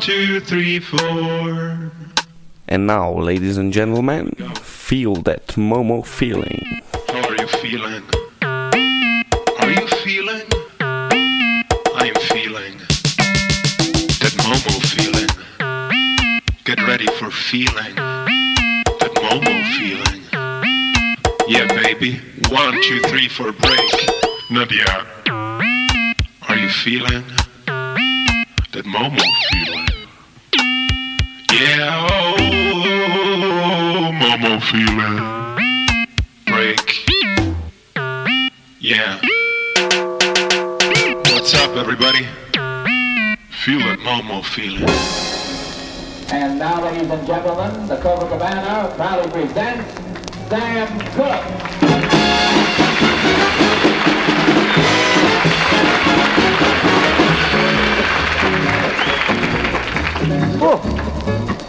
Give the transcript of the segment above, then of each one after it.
One, two, three, four. And now, ladies and gentlemen, feel that Momo feeling. How are you feeling? Are you feeling? I am feeling that Momo feeling. Get ready for feeling that Momo feeling. Yeah, baby. One, two, three, four, break. Nadia, are you feeling that Momo feeling? Yeah, oh, Momo feeling. Break. Yeah. What's up, everybody? Feel it, Momo feeling. And now, ladies and gentlemen, the Copacabana proudly presents Sam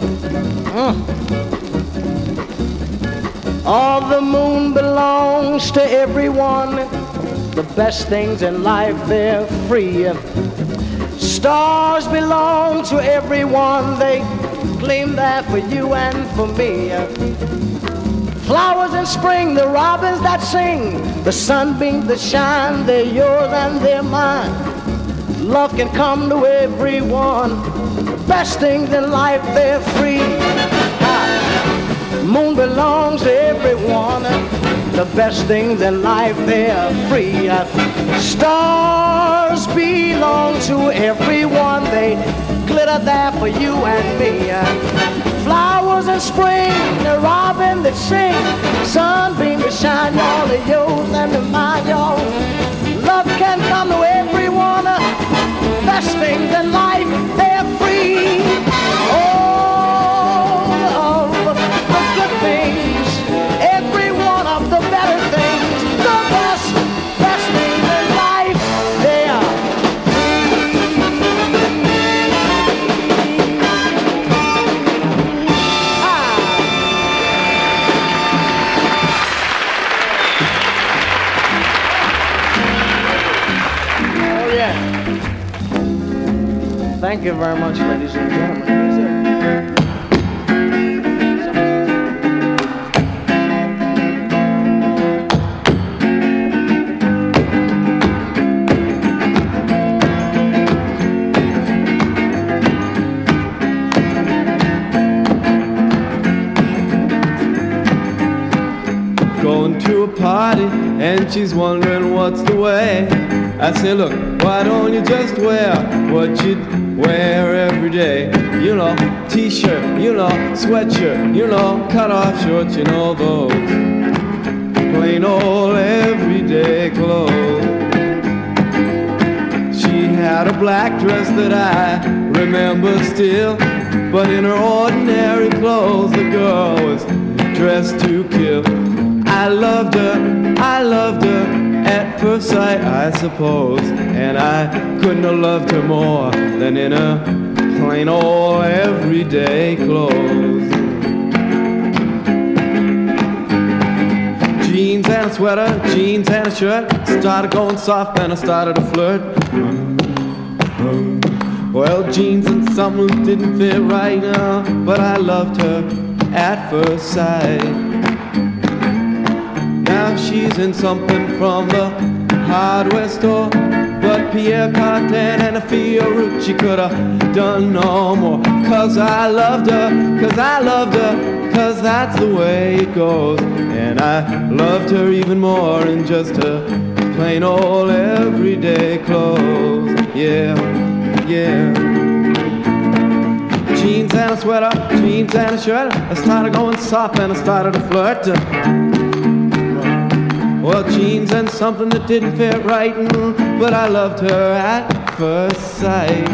Cooke. All the moon belongs to everyone. The best things in life, they're free. Stars belong to everyone. They claim that for you and for me. Flowers in spring, the robins that sing, the sunbeams that shine, they're yours and they're mine. Love can come to everyone. The best things in life, they're free. Moon belongs to everyone. The best things in life, they're free. Stars belong to everyone. They glitter there for you and me. Flowers in spring, the robin that sing, sunbeam that shine, all of yours and of mine, y'all. Love can come to everyone. Best things in life, free. Thank you very much, ladies and gentlemen. Going to a party and she's wondering what's the way. I say, look, why don't you just wear what you wear every day? You know, t-shirt, you know, sweatshirt, you know, cut off shorts, you know those plain old everyday clothes. She had a black dress that I remember still, but in her ordinary clothes, the girl was dressed to kill. I loved her, I loved her at first sight, I suppose, and I couldn't have loved her more than in her plain old everyday clothes. Jeans and a sweater, jeans and a shirt. Started going soft and I started to flirt. Well, jeans and something didn't fit right now, but I loved her at first sight. Now she's in something from the hardware store. But Pierre Cardin and a Fiorucci could have done no more. Cause I loved her, cause I loved her, cause that's the way it goes. And I loved her even more in just her plain old everyday clothes. Yeah, yeah. Jeans and a sweater, jeans and a shirt. I started going soft and I started to flirt. Well, jeans and something that didn't fit right, mm, but I loved her at first sight.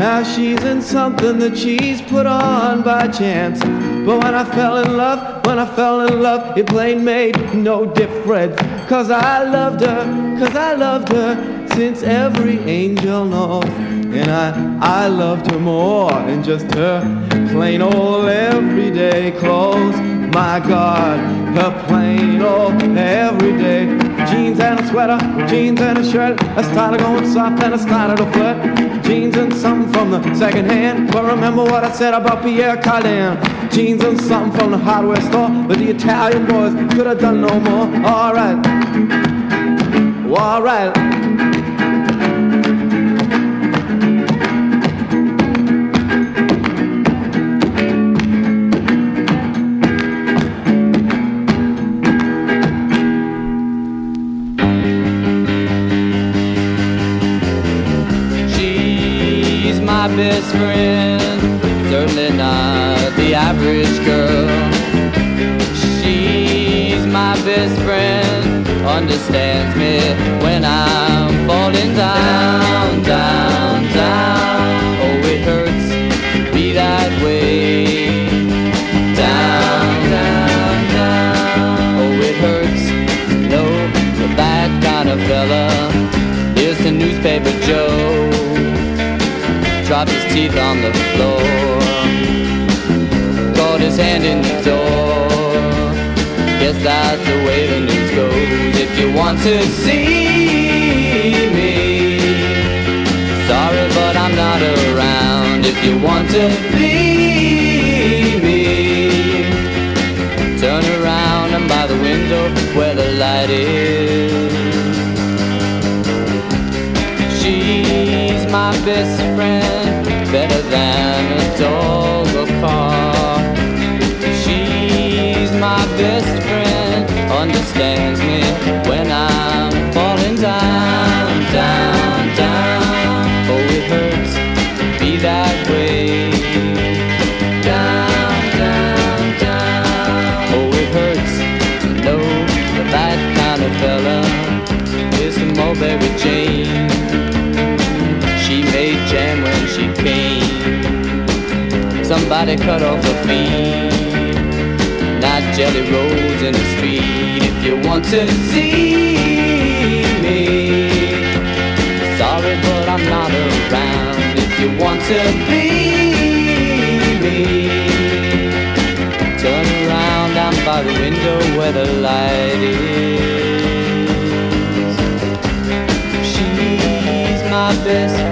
Now she's in something that she's put on by chance. But when I fell in love, when I fell in love, it plain made no difference. Cause I loved her, cause I loved her since every angel knows. And I, I loved her more than just her plain old everyday clothes. my God, her plain old everyday jeans and a sweater, jeans and a shirt. I started going soft and I started to flirt. Jeans and something from the second hand. But remember what I said about Pierre Cardin. Jeans and something from the hardware store. But the Italian boys could have done no more. Alright. Alright. Best friend, certainly not the average girl. She's my best friend, understands me when I'm falling down, down, down. Dropped his teeth on the floor. Caught his hand in the door. Guess that's the way the news goes. If you want to see me, sorry, but I'm not around. If you want to see me, turn around. I'm by the window where the light is. She's my best friend better than a dog or car. She's my best friend, understands me when I'm Somebody cut off her feet. Not jelly rolls in the street. If you want to see me, sorry, but I'm not around. If you want to be me, turn around. I'm by the window where the light is. She's my best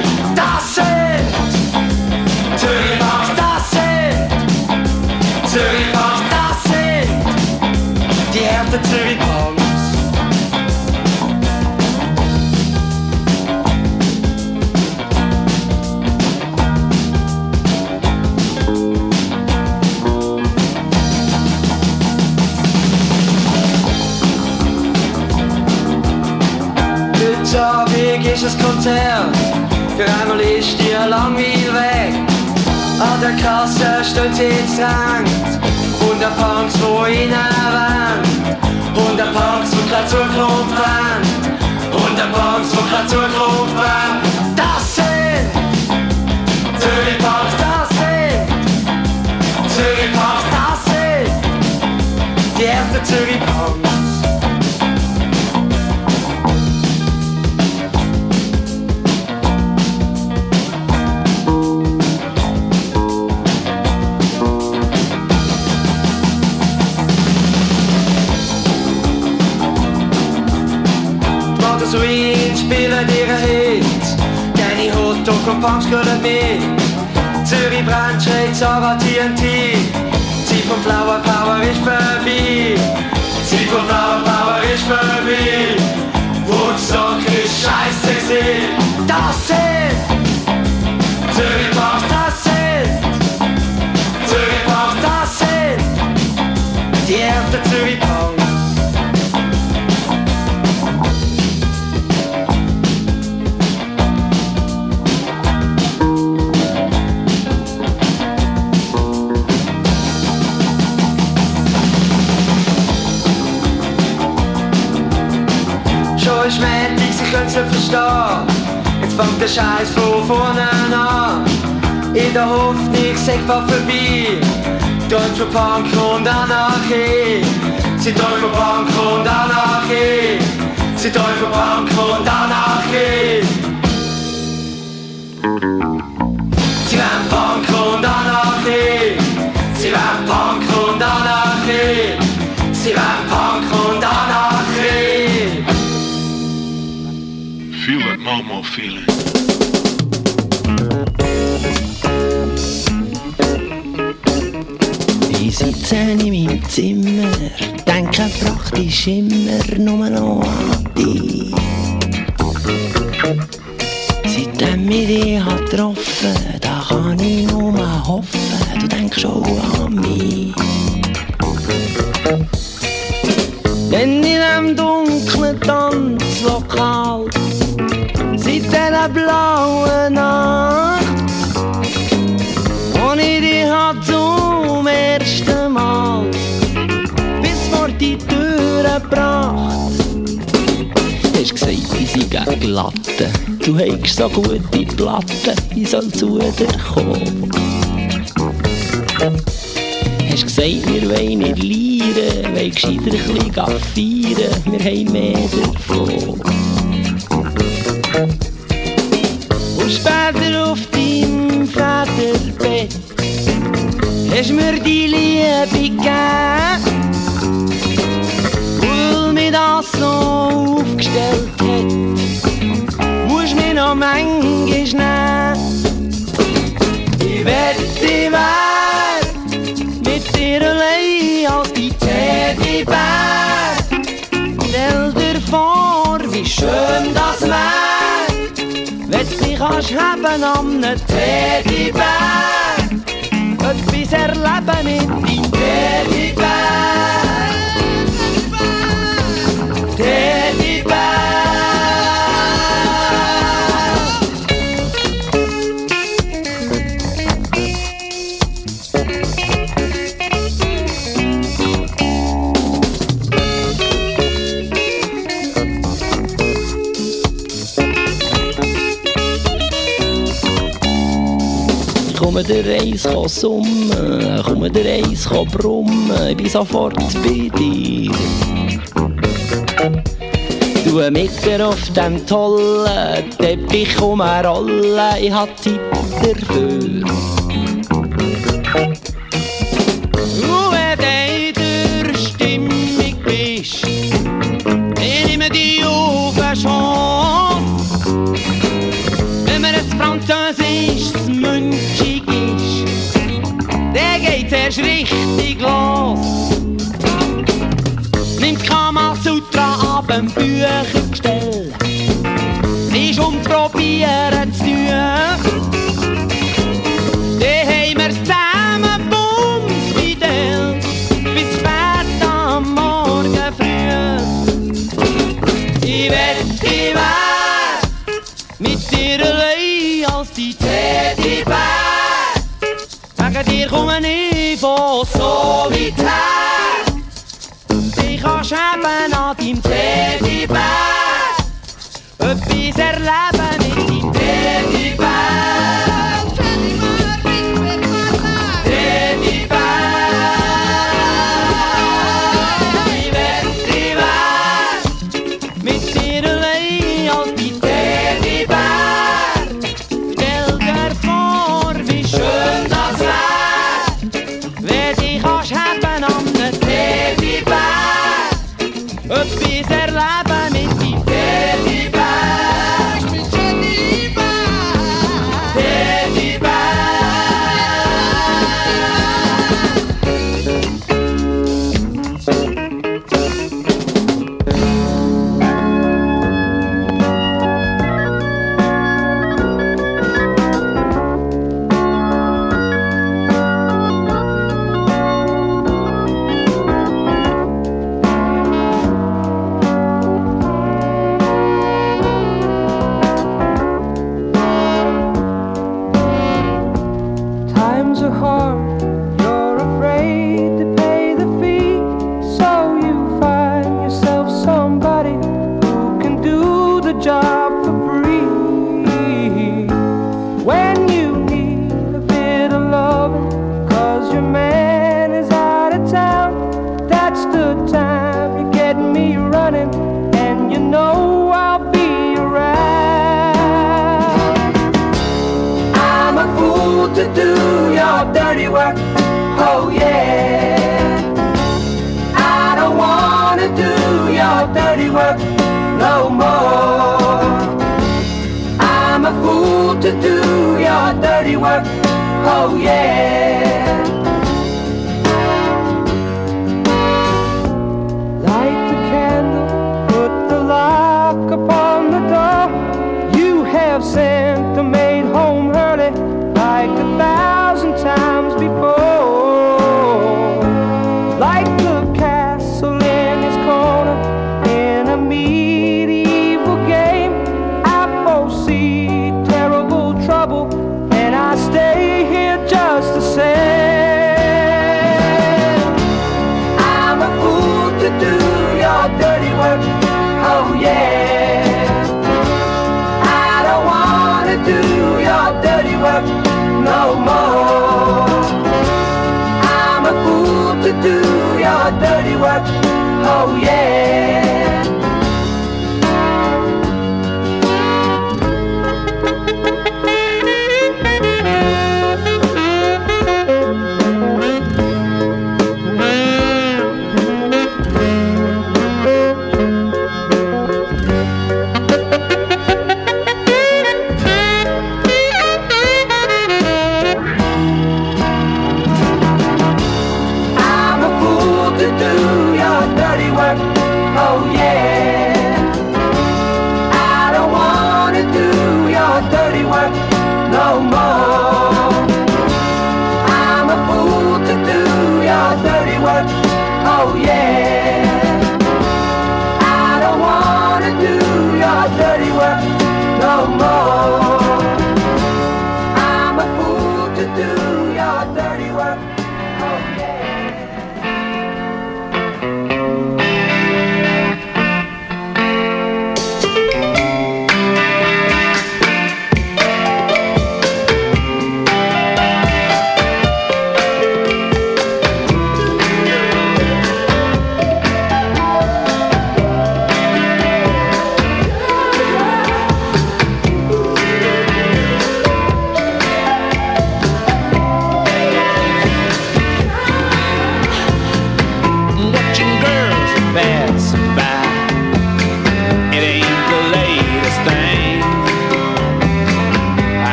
welches Konzert. Gerangel ist dir lang wie weg. An der Kasse steht sie zankt Und der Punk so in der Klaturklumpen und am Morgen zum Klaturklumpen. bombs good at me. Be branches of our TNT. Scheiß von vorne an. In der Hoffnung, sagt was vorbei. Deutsche Punk und Anarchie. Sie Teufel Punk und Anarchie. Sie Teufel Punk und Anarchie. Sie werden Punk und Anarchie. Sie werden Punk und Anarchie. Sie werden Punk und Anarchie. Feel that Momo feeling. Denke praktisch immer nur noch an dich. Seitdem ich dich getroffen, da kann ich nur hoffen, du denkst auch an gebracht. Hast gesagt, ich sei gegen Glatte. Du hast so gute Platten, ich soll zu dir kommen. Hast gesagt, wir wollen nicht lieren, wollen gescheiter ein bisschen feiern, wir haben mehr davon. Und später auf deinem Vaterbett hast mir die Liebe gegeben, Arsch haben am Teddybär. Komme der Reis summen, komme der Reis brummen, ich bin sofort bei dir. Du mit dir auf dem tollen Teppich rumrollen, ich hab Zeit dafür. das reis.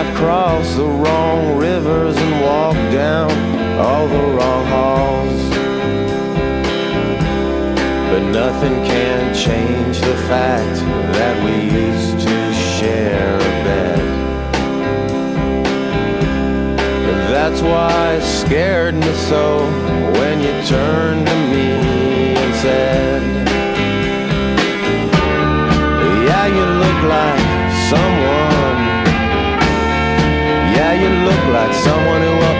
I crossed the wrong rivers and walked down all the wrong halls. But nothing can change the fact that we used to share a bed. And that's why it scared me so when you turned to me and said, Yeah, you look like someone you look like someone who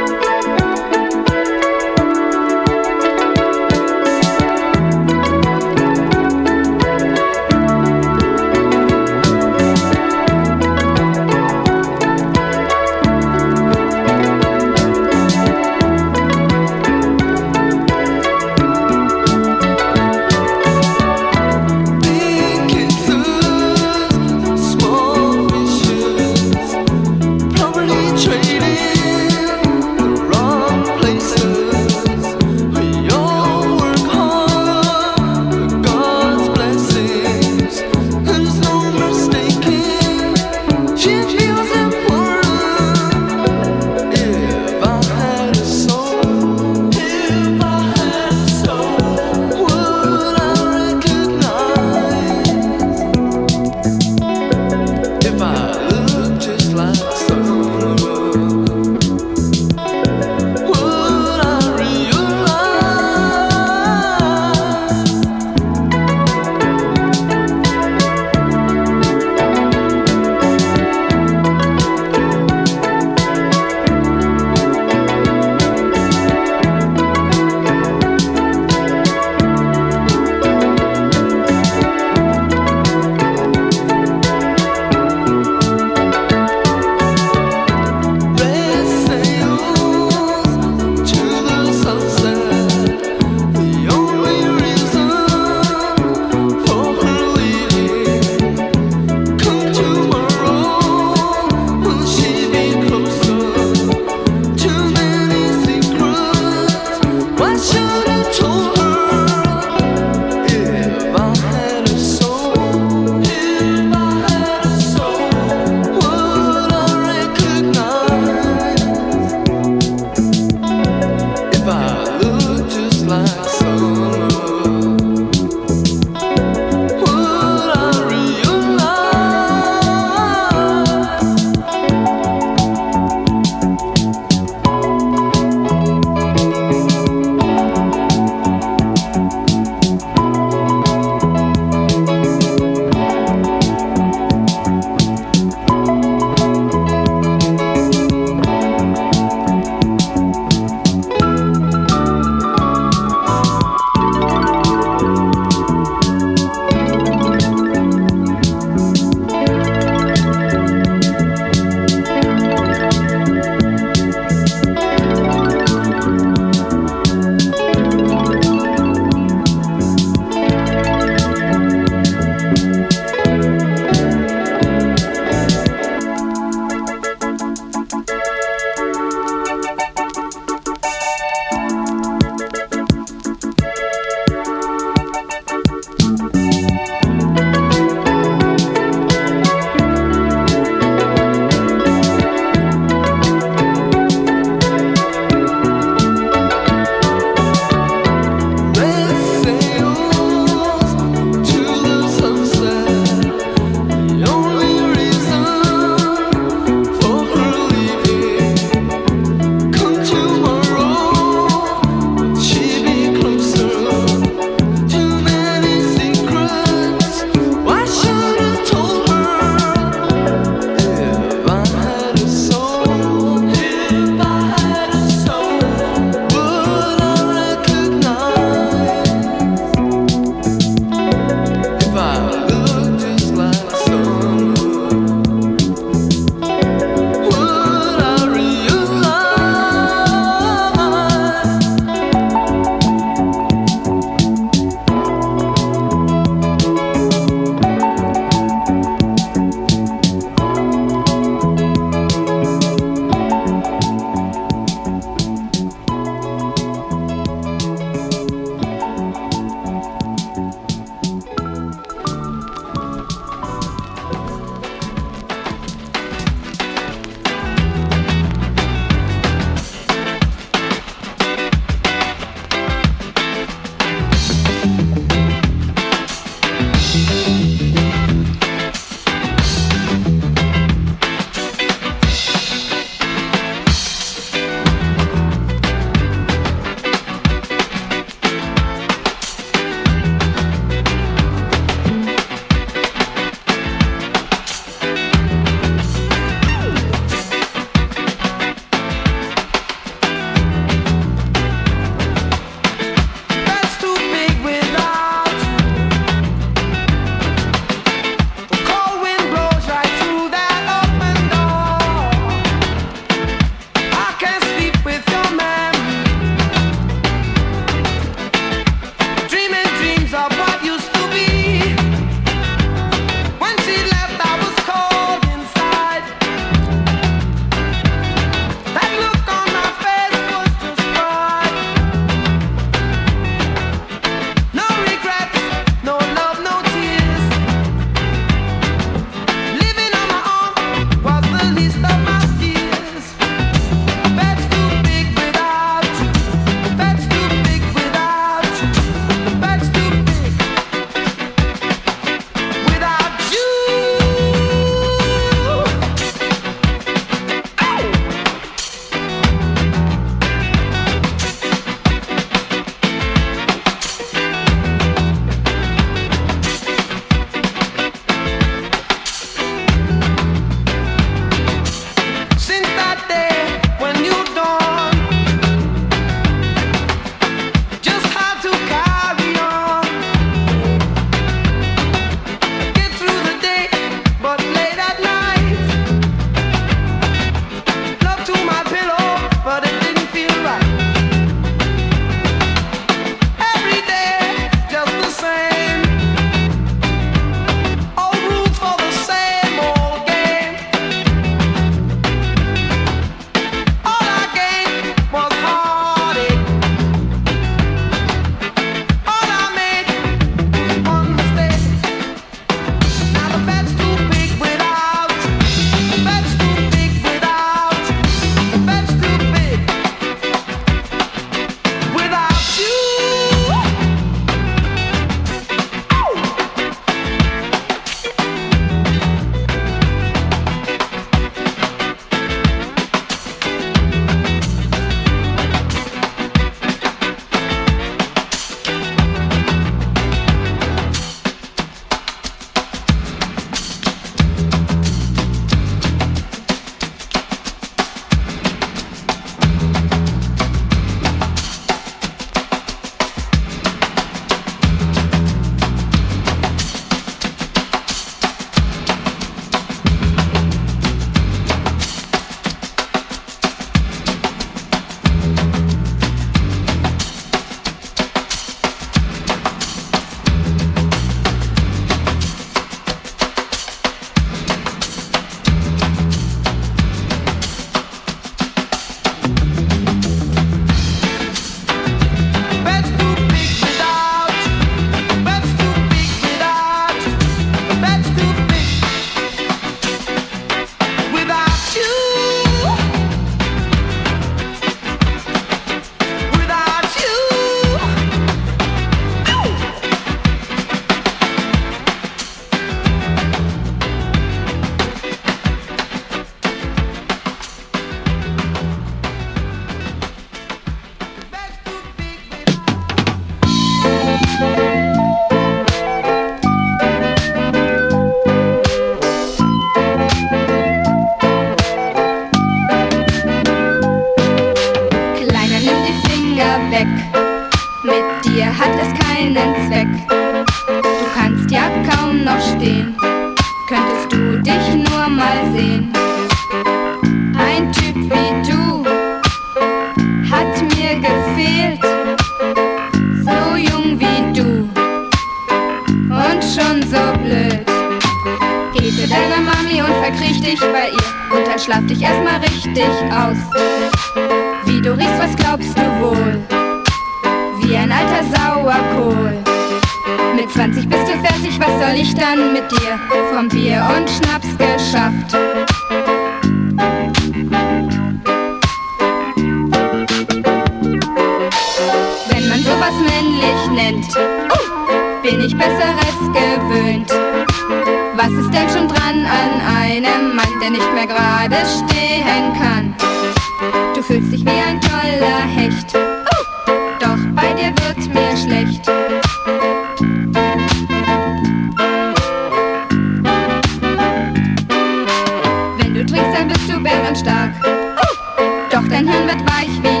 doch dein Hirn wird weich wie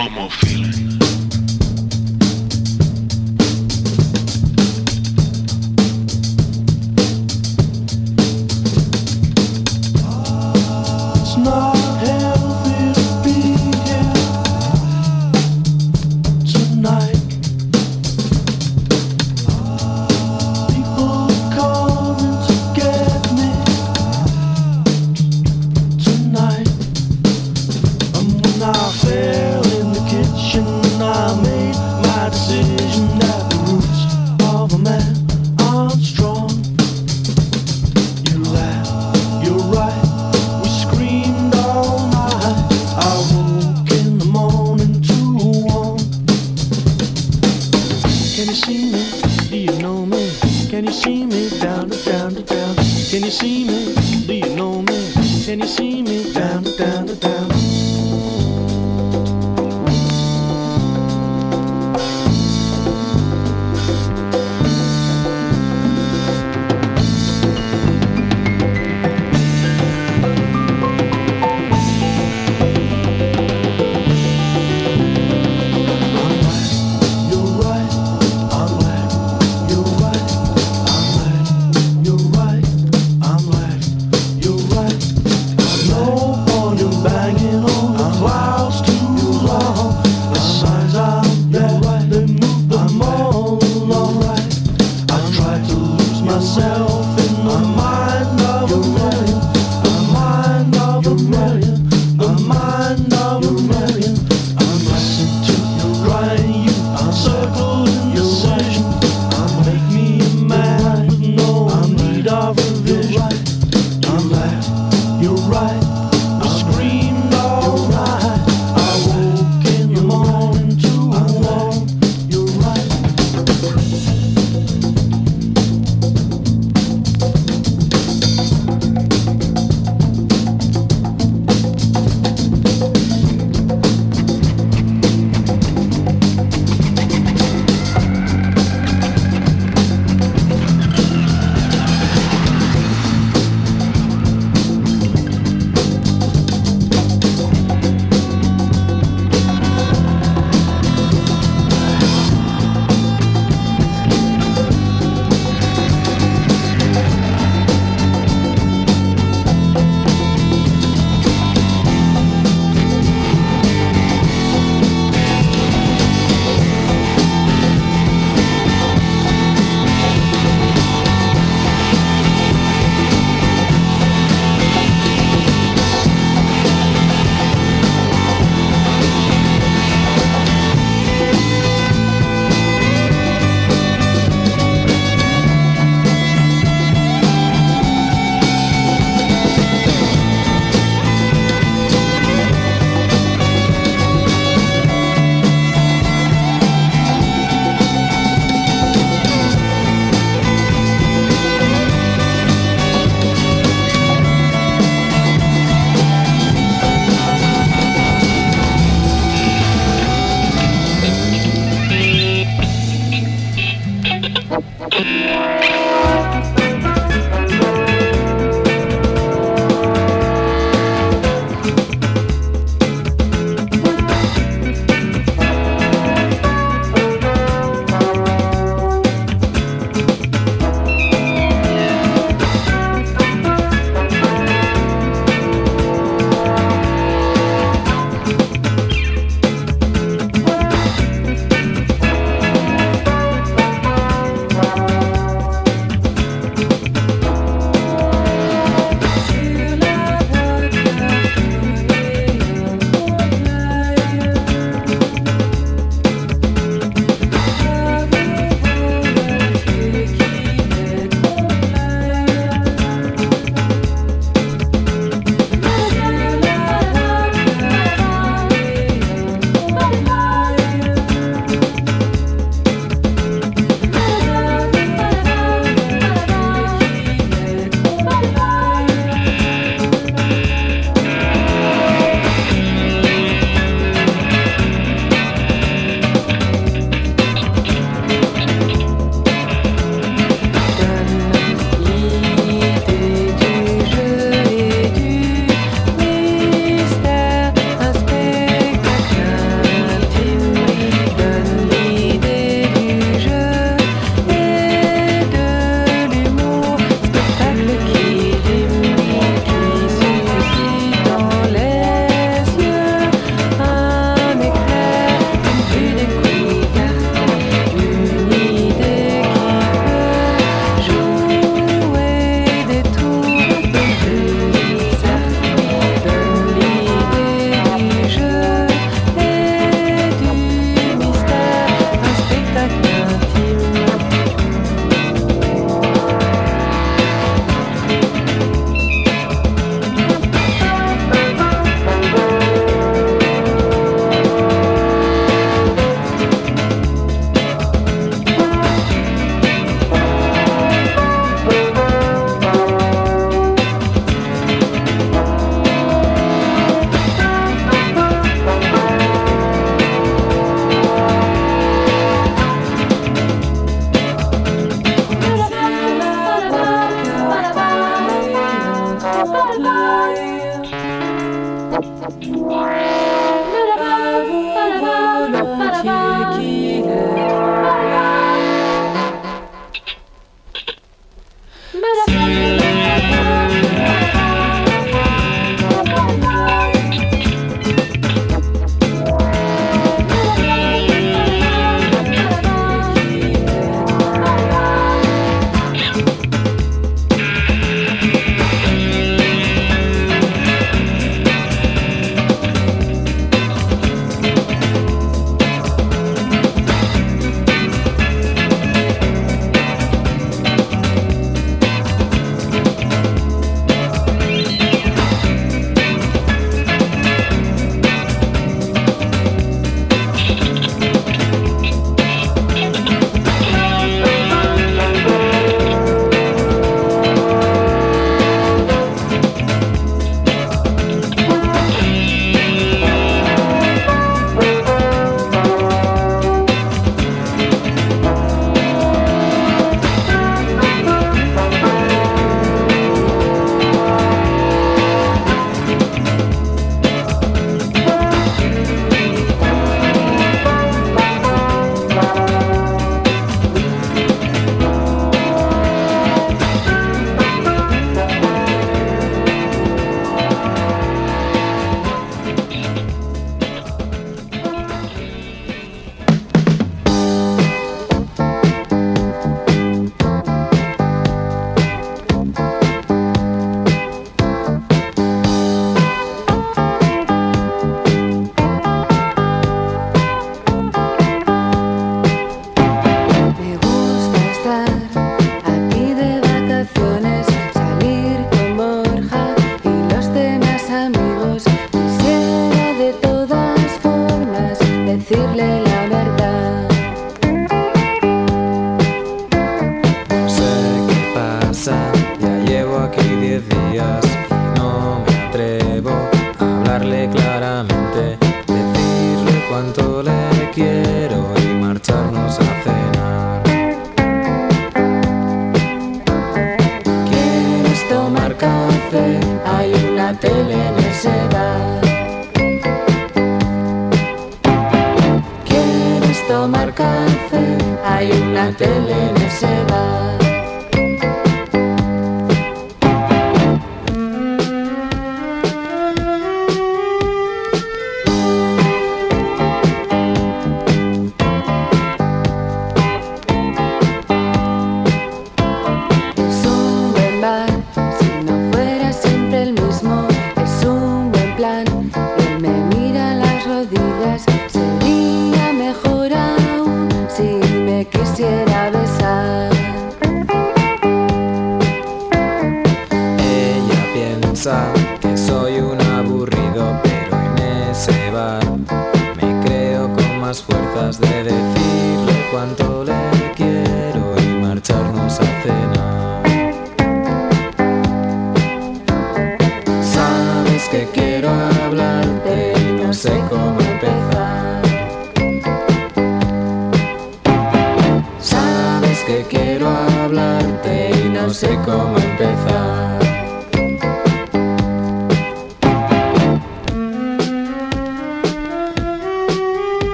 Feel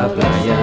la playa,